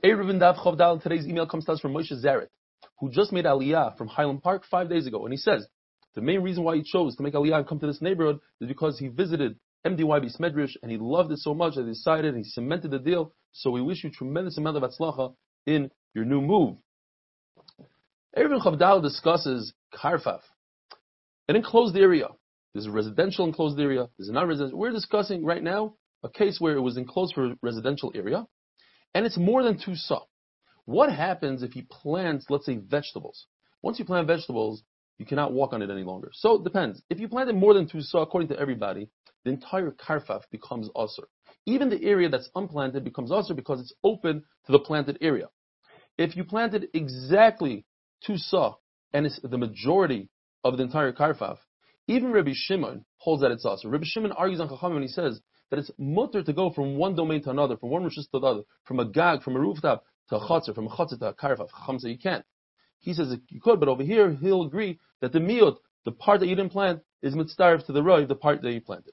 Today's email comes to us from Moshe Zaret, who just made Aliyah from Highland Park five days ago. And he says, the main reason why he chose to make Aliyah and come to this neighborhood is because he visited MDY Smedrish and he loved it so much that he decided and he cemented the deal. So we wish you tremendous amount of atzlacha in your new move. Eruvin Chavdal discusses Karfaf, an enclosed area. There's a residential enclosed area, there's a non-residential. We're discussing right now a case where it was enclosed for a residential area, and it's more than two saw. What happens if you plant, let's say, vegetables? Once you plant vegetables, you cannot walk on it any longer. So it depends. If you planted more than two saw, according to everybody, the entire karfaf becomes assur. Even the area that's unplanted becomes assur because it's open to the planted area. If you planted exactly two saw, and it's the majority of the entire karfaf, even Rabbi Shimon holds that it's usr. Rabbi Shimon argues on Chacham when he says that it's mutter to go from one domain to another, from one reshus to the other, from a gag, from a rooftop to a chatzar, from a chatzar to a karfaf. Chacham you can't. He says you could, but over here he'll agree that the miut, the part that you didn't plant, is mitzdarif to the roy, the part that you planted.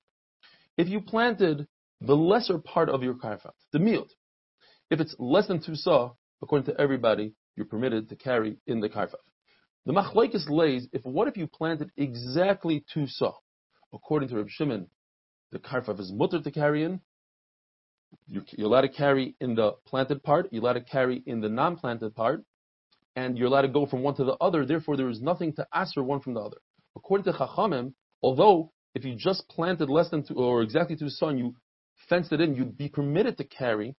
If you planted the lesser part of your karfaf, the miut, if it's less than two saw, according to everybody, you're permitted to carry in the karfaf. The machlokes lays, if what if you planted exactly two saw? According to Reb Shimon, the karfaf is mutter to carry in. You're, you're allowed to carry in the planted part, you're allowed to carry in the non-planted part, and you're allowed to go from one to the other. Therefore, there is nothing to answer one from the other. According to Chachamim, although if you just planted less than two or exactly two and you fenced it in, you'd be permitted to carry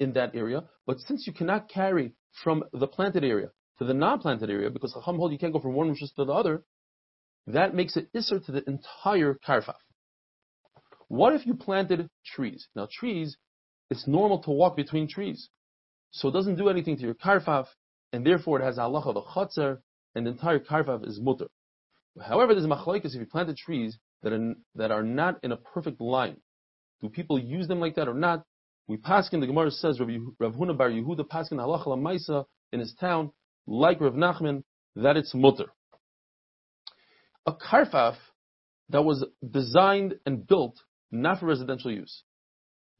in that area. But since you cannot carry from the planted area to the non-planted area, because Chacham hold you can't go from one rishus to the other, that makes it isser to the entire karfaf. What if you planted trees? Now trees, it's normal to walk between trees. So it doesn't do anything to your karfaf, and therefore it has a halach of a chotzer, and the entire karfaf is mutter. However, there's machlokes if you planted trees that are, that are not in a perfect line. Do people use them like that or not? We paskin, the Gemara says, Rav, Rav Huna bar Yehuda paskin halacha lamaisa in his town, like Rav Nachman, that it's mutter. A karfaf that was designed and built not for residential use.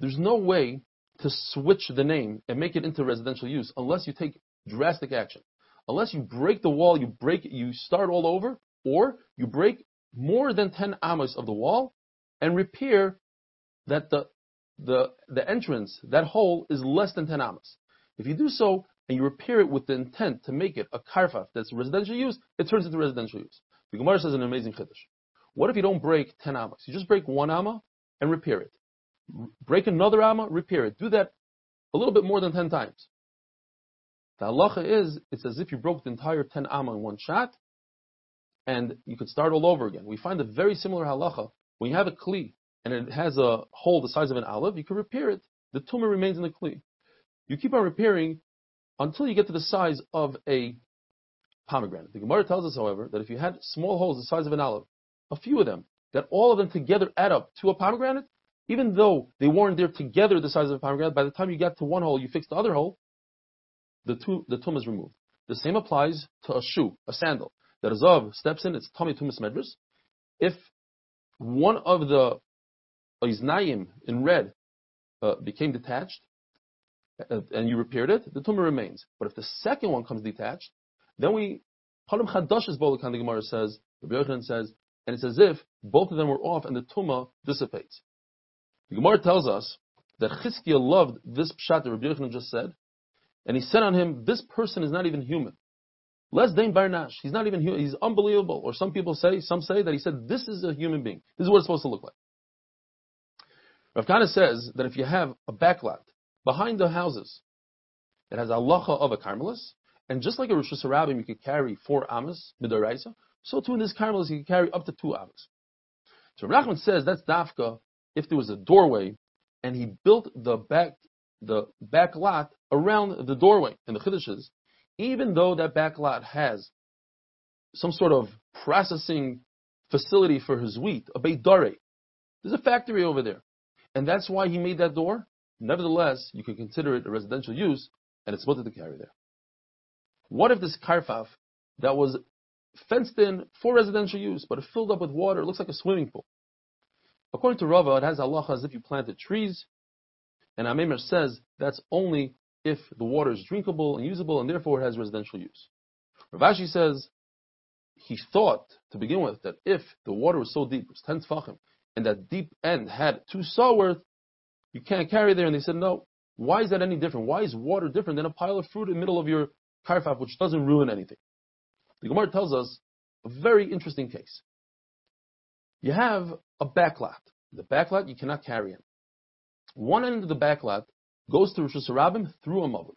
There's no way to switch the name and make it into residential use unless you take drastic action. Unless you break the wall, you break you start all over, or you break more than 10 amos of the wall and repair that the, the, the entrance, that hole is less than 10 amos. If you do so and you repair it with the intent to make it a karfaf that's residential use, it turns into residential use. The Gemara says an amazing chiddush. What if you don't break 10 amos? You just break one amma and repair it. Break another amma, repair it. Do that a little bit more than 10 times. The halacha is, it's as if you broke the entire 10 amma in one shot, and you could start all over again. We find a very similar halacha. When you have a kli, and it has a hole the size of an olive, you can repair it. The tumah remains in the kli. You keep on repairing until you get to the size of a pomegranate. The Gemara tells us, however, that if you had small holes the size of an olive, a few of them, that all of them together add up to a pomegranate, even though they weren't there together the size of a pomegranate, by the time you get to one hole, you fix the other hole, the, two, the tum is removed. The same applies to a shoe, a sandal. That a zav steps in, it's tummy tumas medras. If one of the iznayim in red uh, became detached, uh, and you repaired it, the tumah remains. But if the second one comes detached, then we, Param Chadash is Bolakan, the Gemara says, Rabbi Yochanan says, and it's as if both of them were off and the tumah dissipates. The Gemara tells us that Chizkiah loved this pshat that Rabbi Yochanan just said, and he said on him, this person is not even human. Les Dain Barnash, he's not even human, he's unbelievable. Or some people say, some say that he said, this is a human being. This is what it's supposed to look like. Rav Kana says that if you have a backlot behind the houses that has a of a carmelis, and just like a Rosh Hashanah, you could carry four amas, midoraisa, so too in this carmelis you could carry up to two amas. So Rahman says that's dafka if there was a doorway and he built the back the back lot around the doorway in the chiddushes, even though that back lot has some sort of processing facility for his wheat, a beit dare. There's a factory over there. And that's why he made that door. Nevertheless, you can consider it a residential use, and it's supposed to carry there. What if this karfaf that was fenced in for residential use, but filled up with water, it looks like a swimming pool? According to Rava, it has Allah as if you planted trees, and Ameimar says that's only if the water is drinkable and usable and therefore it has residential use. Rav Ashi says he thought to begin with that if the water was so deep, it was 10 tefachim, and that deep end had two saw worth, you can't carry there. And they said, no, why is that any different? Why is water different than a pile of fruit in the middle of your karfaf, which doesn't ruin anything? The Gemara tells us a very interesting case. You have a backlot. The backlot you cannot carry in. One end of the backlot goes to through Shusarabim through a Mavui.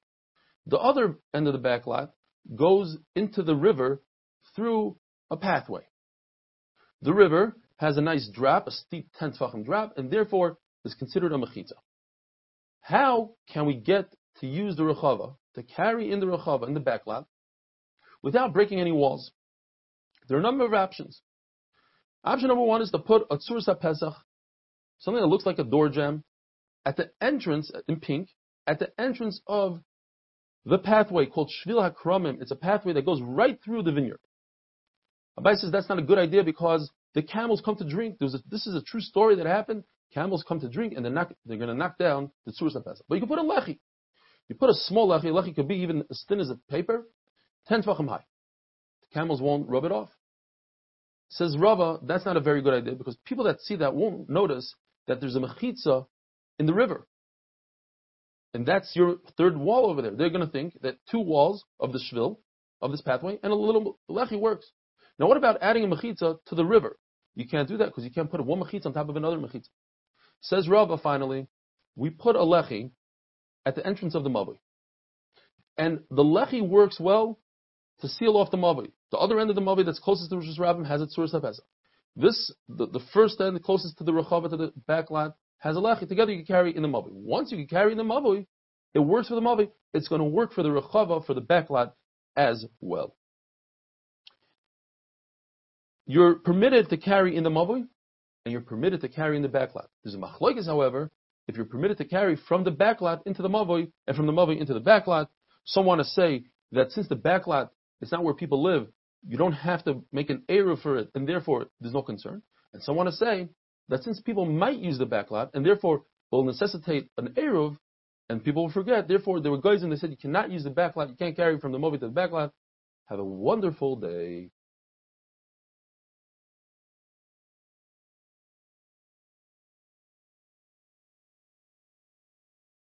The other end of the backlot goes into the river through a pathway. The river has a nice drop, a steep 10 tefachim drop, and therefore is considered a mechitza. How can we get to use the rechava, to carry in the rechava in the backlot, without breaking any walls? There are a number of options. Option number one is to put a tzuras pesach, something that looks like a door jamb, at the entrance in pink, at the entrance of the pathway called Shvil HaKramim. It's a pathway that goes right through the vineyard. Abaye says that's not a good idea because the camels come to drink. A, this is a true story that happened. Camels come to drink and they're, knock, they're going to knock down the tzuras pesach. But you can put a lechi. You put a small lechi. Lechi could be even as thin as a paper, ten tefachim high. The camels won't rub it off. Says Rava, that's not a very good idea because people that see that won't notice that there's a mechitza in the river. And that's your third wall over there. They're going to think that two walls of the shvil, of this pathway, and a little lechi works. Now what about adding a mechitza to the river? You can't do that because you can't put one mechitza on top of another mechitza. Says Rava finally, we put a lechi at the entrance of the mavui. And the lechi works well to seal off the mavui. The other end of the mavui that's closest to Reshus Harabim has its source of This, the, the first end closest to the rechava, to the back lot, has a lechi. Together you can carry in the mavui. Once you can carry in the mavui, it works for the mavui. It's going to work for the rechava, for the back lot as well. You're permitted to carry in the mavui, and you're permitted to carry in the back lot. There's a machlokes, however, if you're permitted to carry from the back lot into the mavui, and from the mavui into the back lot, some want to say that since the back is not where people live, you don't have to make an eruv for it, and therefore there's no concern. And some want to say that since people might use the backlot and therefore will necessitate an Eruv, and people will forget, therefore there were guys and they said you cannot use the backlot, you can't carry from the mavui to the backlot. Have a wonderful day.